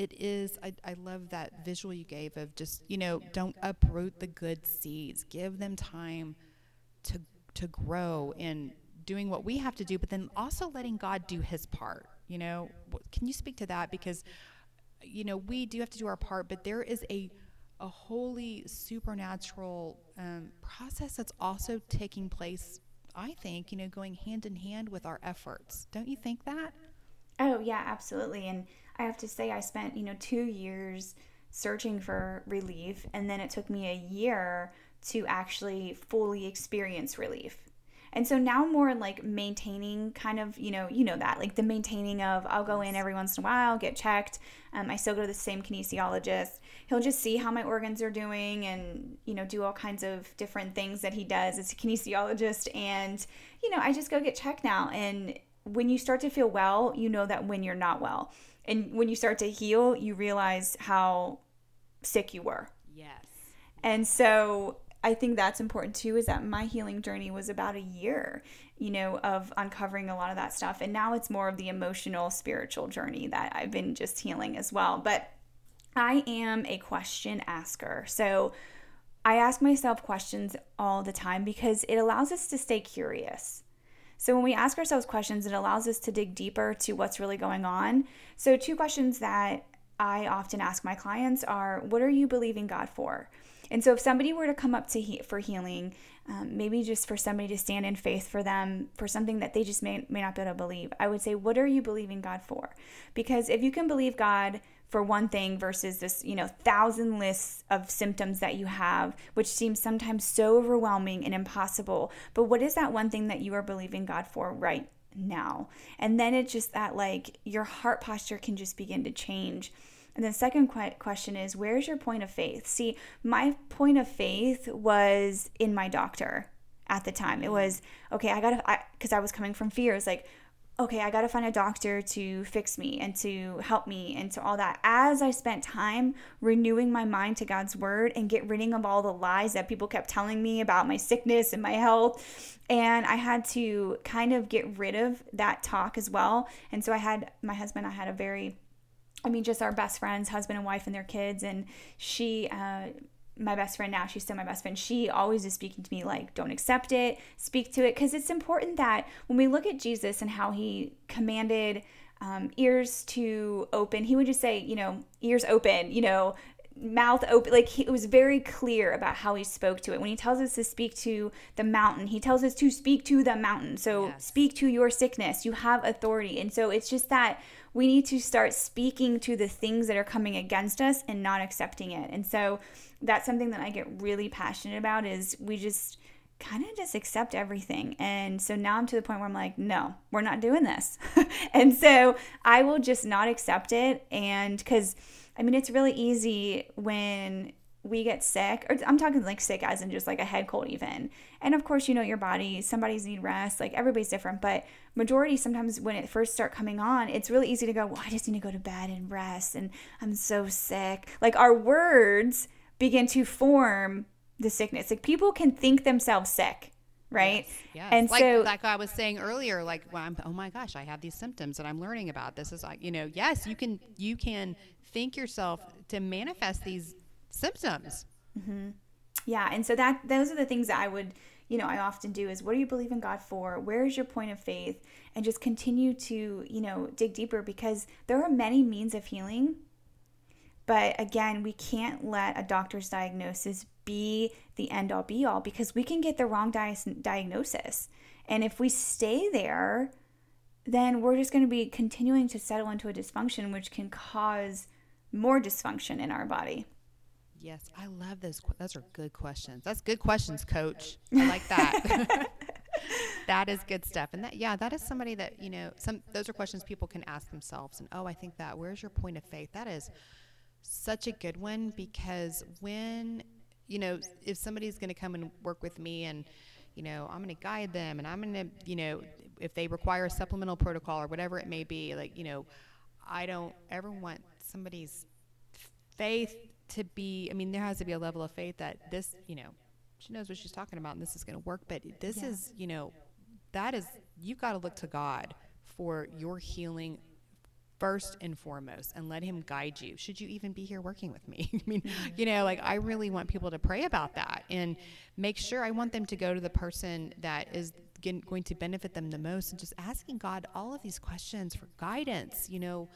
A: it is I, I love that visual you gave of just you know don't uproot the good seeds. Give them time to to grow in doing what we have to do but then also letting god do his part you know? Can you speak to that? Because you know we do have to do our part but there is a a holy supernatural um, process that's also taking place i think you know going hand in hand with our efforts. Don't you think that?
B: Oh yeah absolutely. And I have to say, I spent, you know, two years searching for relief, and then it took me a year to actually fully experience relief. And so now more like maintaining kind of, you know, you know that, like the maintaining of I'll go in every once in a while, get checked. Um, I still go to the same kinesiologist. He'll just see how my organs are doing and, you know, do all kinds of different things that he does as a kinesiologist. And, you know, I just go get checked now. And when you start to feel well, you know that when you're not well. And when you start to heal, you realize how sick you were.
A: Yes.
B: And so I think that's important too is that my healing journey was about a year, you know, of uncovering a lot of that stuff. And now it's more of the emotional, spiritual journey that I've been just healing as well. But I am a question asker. So I ask myself questions all the time because it allows us to stay curious. So when we ask ourselves questions, it allows us to dig deeper to what's really going on. So, two questions that I often ask my clients are what are you believing God for? And so, if somebody were to come up to he- for healing, um, maybe just for somebody to stand in faith for them for something that they just may, may not be able to believe, I would say, What are you believing God for? Because if you can believe God for one thing versus this, you know, thousand lists of symptoms that you have, which seems sometimes so overwhelming and impossible, but what is that one thing that you are believing God for right now? And then it's just that, like, your heart posture can just begin to change and the second question is, where's your point of faith? See, my point of faith was in my doctor at the time. It was, okay, I gotta, because I, I was coming from fear. It's like, okay, I got to find a doctor to fix me and to help me and to all that. As I spent time renewing my mind to God's word and get rid of all the lies that people kept telling me about my sickness and my health. And I had to kind of get rid of that talk as well. And so I had my husband, I had a very I mean, just our best friends, husband and wife, and their kids. And she, uh, my best friend now, she's still my best friend. She always is speaking to me like, don't accept it, speak to it. Because it's important that when we look at Jesus and how he commanded um, ears to open, he would just say, you know, ears open, you know, mouth open like he, it was very clear about how he spoke to it when he tells us to speak to the mountain he tells us to speak to the mountain so yes. speak to your sickness you have authority and so it's just that we need to start speaking to the things that are coming against us and not accepting it. And so that's something that I get really passionate about is we just kind of just accept everything. And so now I'm to the point where I'm like, no, we're not doing this. and so I will just not accept it and cuz I mean it's really easy when we get sick or i'm talking like sick as in just like a head cold even. And of course you know your body somebody's need rest like everybody's different but majority sometimes when it first start coming on it's really easy to go well i just need to go to bed and rest and i'm so sick. Like our words begin to form the sickness. Like people can think themselves sick right?
A: Yes, yes. and like, so like i was saying earlier like well, I'm, oh my gosh i have these symptoms that i'm learning about this. Is like you know yes you can you can think yourself to manifest these symptoms.
B: Mm-hmm. Yeah, and so that those are the things that I would, you know, I often do is what do you believe in God for? Where is your point of faith? And just continue to, you know, dig deeper because there are many means of healing. But again, we can't let a doctor's diagnosis be the end all be all because we can get the wrong di- diagnosis. And if we stay there, then we're just going to be continuing to settle into a dysfunction, which can cause more dysfunction in our body.
A: Yes, I love those. Those are good questions. That's good questions, Coach. I like that. that is good stuff. And that, yeah, that is somebody that you know. Some those are questions people can ask themselves. And oh, I think that. Where's your point of faith? That is such a good one because when you know if somebody's going to come and work with me and you know i'm going to guide them and i'm going to you know if they require a supplemental protocol or whatever it may be like you know i don't ever want somebody's faith to be i mean there has to be a level of faith that this you know she knows what she's talking about and this is going to work but this yeah. is you know that is you've got to look to god for your healing first and foremost and let him guide you should you even be here working with me i mean you know like i really want people to pray about that and make sure i want them to go to the person that is going to benefit them the most and just asking god all of these questions for guidance you know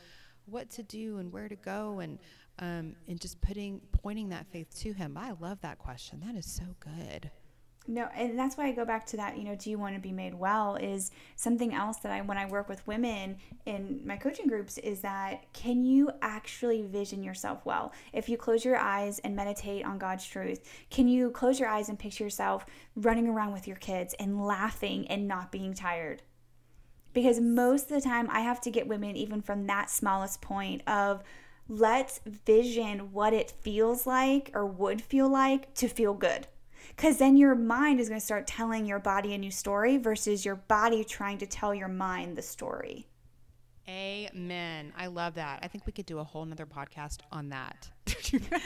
A: what to do and where to go and um, and just putting pointing that faith to him. I love that question. That is so good.
B: No and that's why i go back to that you know do you want to be made well is something else that i when i work with women in my coaching groups is that can you actually vision yourself well? If you close your eyes and meditate on god's truth can you close your eyes and picture yourself running around with your kids and laughing and not being tired? Because most of the time I have to get women even from that smallest point of let's vision what it feels like or would feel like to feel good. Because then your mind is going to start telling your body a new story versus your body trying to tell your mind the story.
A: Amen. I love that. I think we could do a whole nother podcast on that.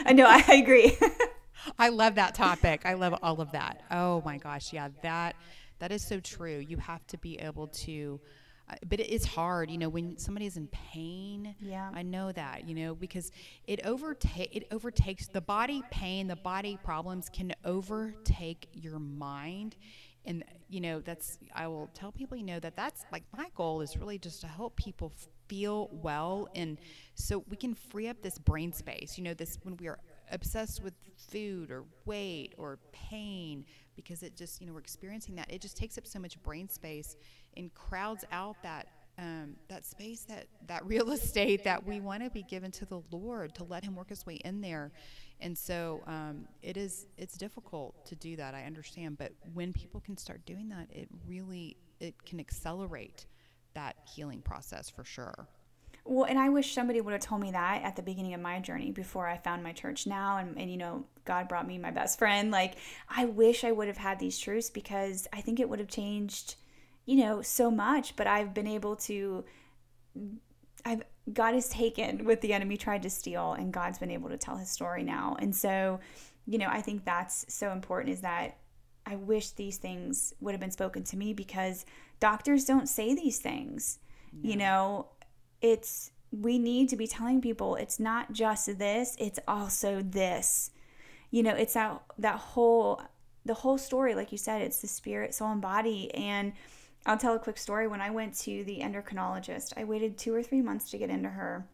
B: I know, I agree.
A: I love that topic. I love all of that. Oh my gosh. Yeah, that that is so true. You have to be able to but it is hard, you know, when somebody's in pain.
B: Yeah.
A: I know that, you know, because it overtake it overtakes the body pain, the body problems can overtake your mind. And you know, that's I will tell people, you know, that that's like my goal is really just to help people feel well and so we can free up this brain space. You know, this when we are obsessed with food or weight or pain because it just, you know, we're experiencing that. It just takes up so much brain space and crowds out that um, that space, that that real estate that we want to be given to the Lord to let Him work His way in there. And so um, it is it's difficult to do that. I understand, but when people can start doing that, it really it can accelerate that healing process for sure.
B: Well, and I wish somebody would have told me that at the beginning of my journey before I found my church now and, and you know, God brought me my best friend. Like, I wish I would have had these truths because I think it would have changed, you know, so much. But I've been able to, I've, God has taken what the enemy tried to steal and God's been able to tell his story now. And so, you know, I think that's so important is that I wish these things would have been spoken to me because doctors don't say these things. You know, it's we need to be telling people it's not just this, it's also this. You know, it's that that whole the whole story like you said, it's the spirit, soul and body and I'll tell a quick story when I went to the endocrinologist. I waited 2 or 3 months to get into her.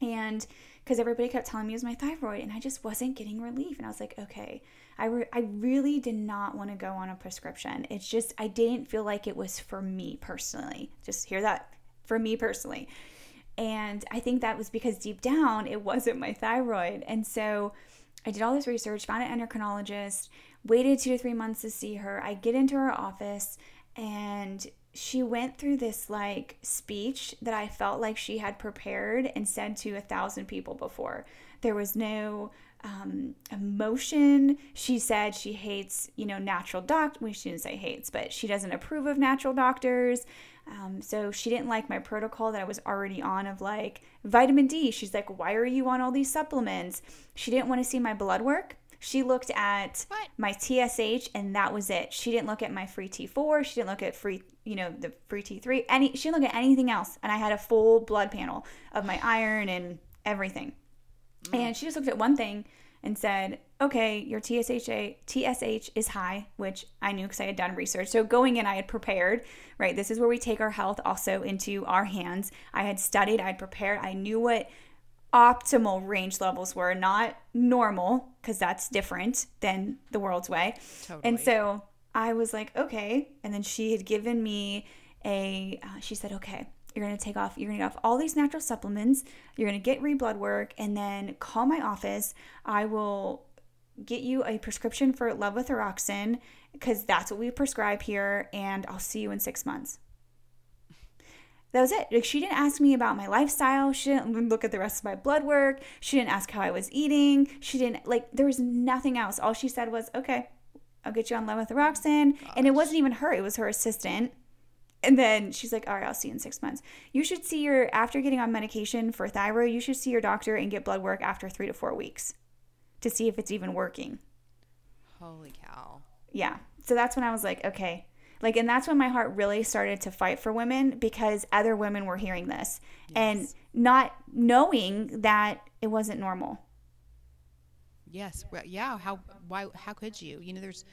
B: And because everybody kept telling me it was my thyroid and I just wasn't getting relief and I was like, okay, I, re- I really did not want to go on a prescription. It's just, I didn't feel like it was for me personally. Just hear that for me personally. And I think that was because deep down it wasn't my thyroid. And so I did all this research, found an endocrinologist, waited two to three months to see her. I get into her office and she went through this like speech that I felt like she had prepared and said to a thousand people before. There was no um, emotion. She said she hates, you know, natural doc. We shouldn't say hates, but she doesn't approve of natural doctors. Um, so she didn't like my protocol that I was already on of like vitamin D. She's like, why are you on all these supplements? She didn't want to see my blood work. She looked at
A: What?
B: my TSH and that was it. She didn't look at my free T4. She didn't look at free, you know, the free T3. Any, she didn't look at anything else. And I had a full blood panel of my iron and everything. Mm. And she just looked at one thing and said, okay, your TSH, TSH is high, which I knew because I had done research. So going in, I had prepared, right? This is where we take our health also into our hands. I had studied, I had prepared, I knew what optimal range levels were, not normal, because that's different than the world's way.
A: Totally.
B: And so I was like, okay. And then she had given me a, uh, she said, okay, you're going to take off, you're going to get off all these natural supplements. You're going to get re blood work and then call my office. I will get you a prescription for levothyroxine because that's what we prescribe here. And I'll see you in six months. That was it. Like she didn't ask me about my lifestyle. She didn't look at the rest of my blood work. She didn't ask how I was eating. She didn't like there was nothing else. All she said was, "Okay, I'll get you on levothyroxine." And it wasn't even her; it was her assistant. And then she's like, "All right, I'll see you in six months. You should see your after getting on medication for thyroid. You should see your doctor and get blood work after three to four weeks to see if it's even working."
A: Holy cow.
B: Yeah. So that's when I was like, okay. Like, and that's when my heart really started to fight for women because other women were hearing this and not knowing that it wasn't normal.
A: Yes. Well, yeah. How? Why? How could you? You know, there's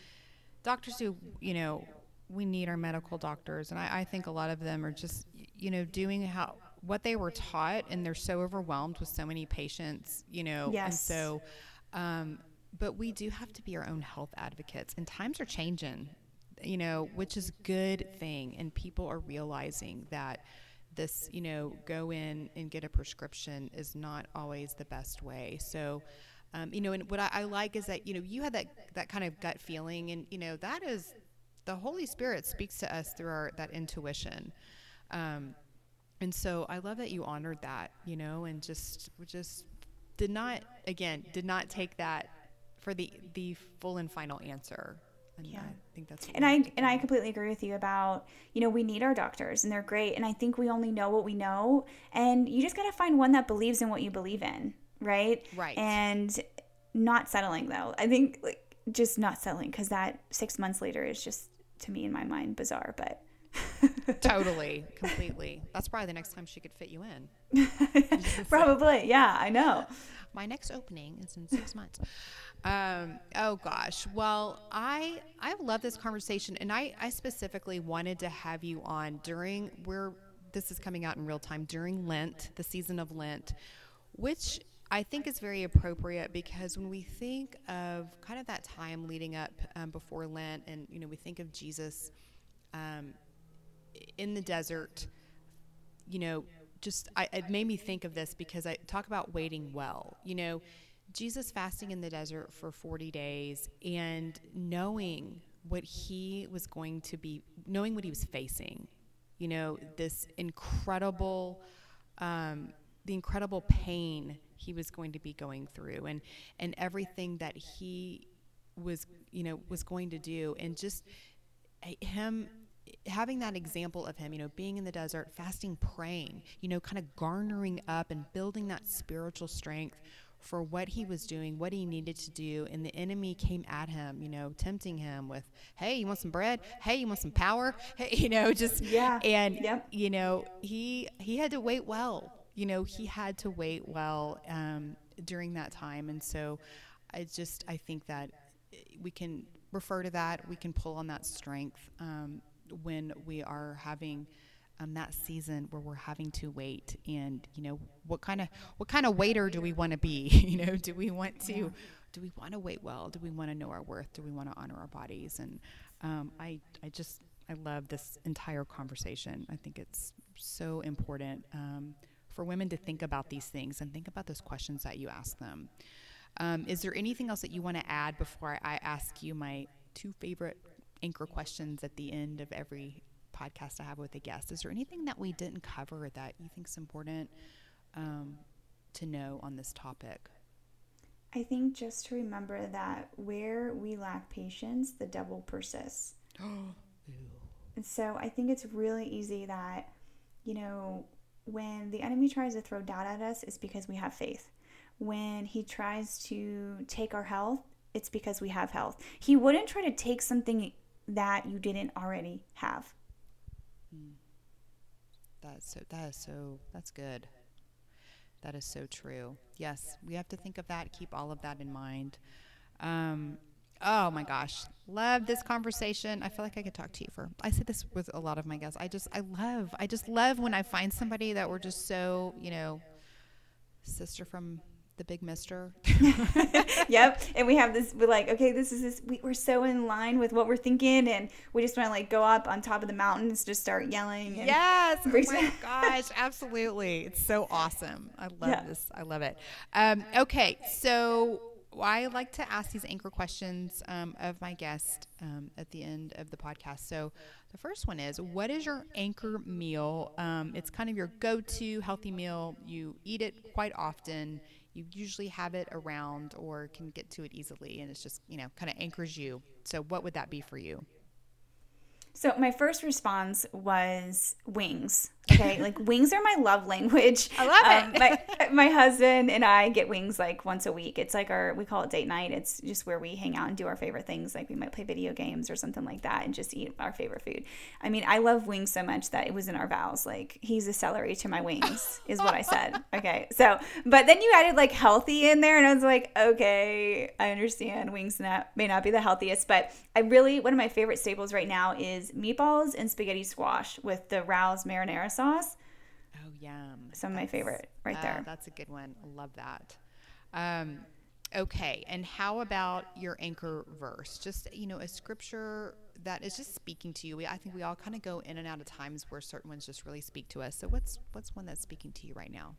A: doctors who, you know, we need our medical doctors, and I, I think a lot of them are just, you know, doing how what they were taught, and they're so overwhelmed with so many patients, you know, and
B: Yes.
A: so. Um, but we do have to be our own health advocates, and times are changing, you know, which is good thing, and people are realizing that this, you know, go in and get a prescription is not always the best way. So, um, you know, and what I, I like is that you know you had that that kind of gut feeling, and you know that is the Holy Spirit speaks to us through our that intuition. Um, and so I love that you honored that, you know, and just just did not again did not take that for the the full and final answer. And
B: Yeah.
A: I think that's what
B: And I and I completely agree with you about, you know, we need our doctors and they're great and I think we only know what we know and you just got to find one that believes in what you believe in, right?
A: Right.
B: And not settling though. I think like just not settling cuz that 6 months later is just to me in my mind bizarre, but
A: totally, completely. That's probably the next time she could fit you in.
B: Probably, yeah, I know.
A: My next opening is in six months. Um, oh gosh. Well, I I love this conversation, and I I specifically wanted to have you on during where this is coming out in real time during Lent, the season of Lent, which I think is very appropriate because when we think of kind of that time leading up um, before Lent, and you know, we think of Jesus um, in the desert, you know, just I, it made me think of this because I talk about waiting well. You know, Jesus fasting in the desert for 40 days and knowing what he was going to be, knowing what he was facing, you know, this incredible, um, the incredible pain he was going to be going through and and everything that he was you know was going to do and just him having that example of him, you know, being in the desert, fasting, praying, you know, kind of garnering up and building that spiritual strength for what he was doing, what he needed to do, and the enemy came at him, you know, tempting him with, "Hey, you want some bread? Hey, you want some power? Hey, you know, just
B: yeah,
A: and
B: yep.
A: you know, he he had to wait well you know, he had to wait well um, during that time. And so I just, I think that we can refer to that, we can pull on that strength um, when we are having. Um, that season where we're having to wait and you know what kind of what kind of waiter do we want to be? You know do we want to do we want to wait well? Do we want to know our worth? Do we want to honor our bodies? And um, I I just I love this entire conversation. I think it's so important um, for women to think about these things and think about those questions that you ask them. Um, is there anything else that you want to add before I ask you my two favorite anchor questions at the end of every podcast I have with a guest? Is there anything that we didn't cover that you think is important um, to know on this topic?
B: I think just to remember that where we lack patience, the devil persists. and so I think it's really easy that, you know, when the enemy tries to throw doubt at us, it's because we have faith. When he tries to take our health, it's because we have health. He wouldn't try to take something that you didn't already have.
A: Mm. That's so that is so that's good. That is so true. Yes, we have to think of that, keep all of that in mind. Um, Oh my gosh. Love this conversation. I feel like I could talk to you for I say this with a lot of my guests. I just I love I just love when I find somebody that we're just so, you know, sister from the big mister.
B: yep. And we have this, we're like, okay, this is this, we, are so in line with what we're thinking. And we just want to like go up on top of the mountains, just start yelling.
A: yes. Oh my gosh. Absolutely. It's so awesome. I love yeah. this. I love it. Um, okay. So I like to ask these anchor questions um, of my guest um, at the end of the podcast. So, the first one is What is your anchor meal? Um, it's kind of your go to healthy meal. You eat it quite often. You usually have it around or can get to it easily, and it's just, you know, kind of anchors you. So, what would that be for you?
B: So my first response was wings. Okay, like wings are my love language.
A: I love um,
B: it. my my husband and I get wings like once a week. It's like our we call it date night. It's just where we hang out and do our favorite things. Like we might play video games or something like that, and just eat our favorite food. I mean, I love wings so much that it was in our vows. Like he's a celery to my wings is what I said. Okay, so but then you added like healthy in there, and I was like, okay, I understand wings not, may not be the healthiest, but I really one of my favorite staples right now is meatballs and spaghetti squash with the Rao's marinara sauce.
A: Oh, yum.
B: Some of my favorite right uh, there.
A: That's a good one. Love that. Um, okay. And how about your anchor verse? Just, you know, a scripture that is just speaking to you. We, I think we all kind of go in and out of times where certain ones just really speak to us. So what's, what's one that's speaking to you right now?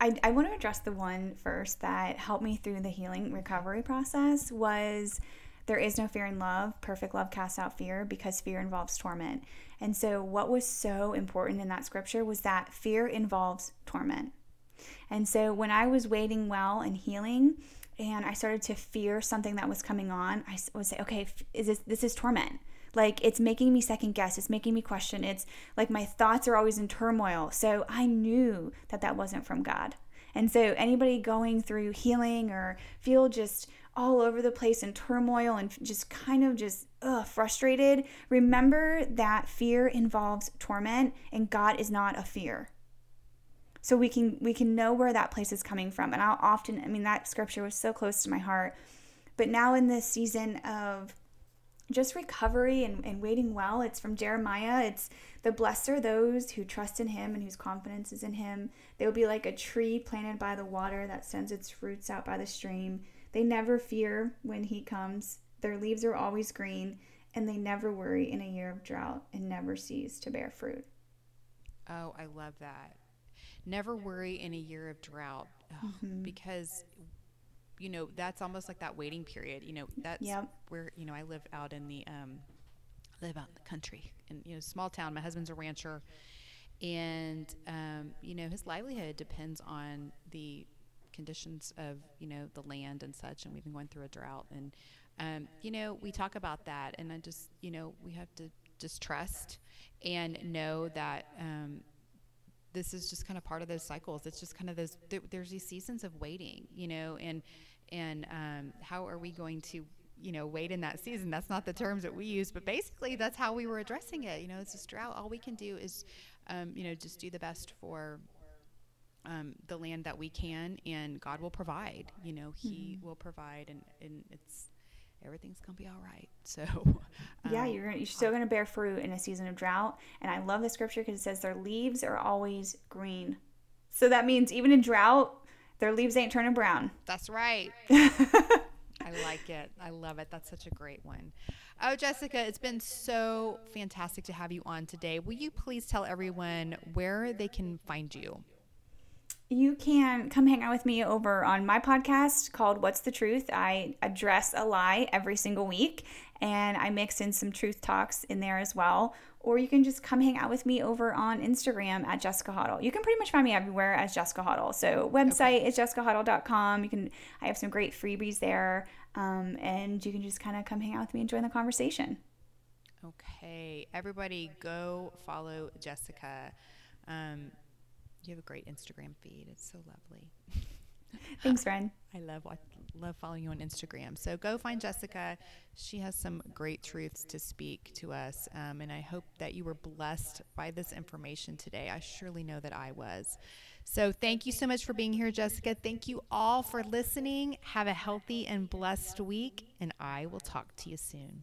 B: I, I want to address the one first that helped me through the healing recovery process was there is no fear in love. Perfect love casts out fear because fear involves torment. And so, what was so important in that scripture was that fear involves torment. And so, when I was waiting well and healing, and I started to fear something that was coming on, I would say, okay, is this, this is torment. Like it's making me second guess. It's making me question. It's like my thoughts are always in turmoil. So I knew that that wasn't from God. And so, anybody going through healing or feel just all over the place in turmoil and just kind of just ugh, frustrated, remember that fear involves torment and God is not a fear. So we can we can know where that place is coming from. And I'll often I mean that scripture was so close to my heart. But now in this season of just recovery and, and waiting well. It's from Jeremiah. It's the blessed are those who trust in him and whose confidence is in him. They will be like a tree planted by the water that sends its roots out by the stream. They never fear when he comes. Their leaves are always green, and they never worry in a year of drought and never cease to bear fruit.
A: Oh, I love that. Never worry in a year of drought mm-hmm. because you know that's almost like that waiting period you know that's yep. where you know i live out in the um live out in the country in you know small town my husband's a rancher and um, you know his livelihood depends on the conditions of you know the land and such and we've been going through a drought and um, you know we talk about that and i just you know we have to just trust and know that um, this is just kind of part of those cycles. It's just kind of those there's these seasons of waiting you know and and um, how are we going to you know wait in that season? That's not the terms that we use but basically that's how we were addressing it you know it's a drought. All we can do is um, you know just do the best for um, the land that we can and god will provide you know he mm-hmm. will provide and, and it's everything's gonna be all right so
B: yeah you're, you're still gonna bear fruit in a season of drought and i love the scripture because it says their leaves are always green so that means even in drought their leaves ain't turning brown.
A: That's right. I like it. I love it. That's such a great one. Oh, Jessica, it's been so fantastic to have you on today. Will you please tell everyone where they can find you?
B: You can come hang out with me over on my podcast called What's the Truth. I address a lie every single week and I mix in some truth talks in there as well or you can just come hang out with me over on Instagram at Jessica Hottle. You can pretty much find me everywhere as Jessica Hottle. So website okay. is jessicahottle.com. You can I have some great freebies there, um, and you can just kind of come hang out with me and join the conversation.
A: Okay, everybody, go follow Jessica. Um, you have a great Instagram feed. It's so lovely.
B: Thanks, friend.
A: I love love following you on Instagram. So go find Jessica. She has some great truths to speak to us, um, and I hope that you were blessed by this information today. I surely know that I was. So thank you so much for being here, Jessica. Thank you all for listening. Have a healthy and blessed week, and I will talk to you soon.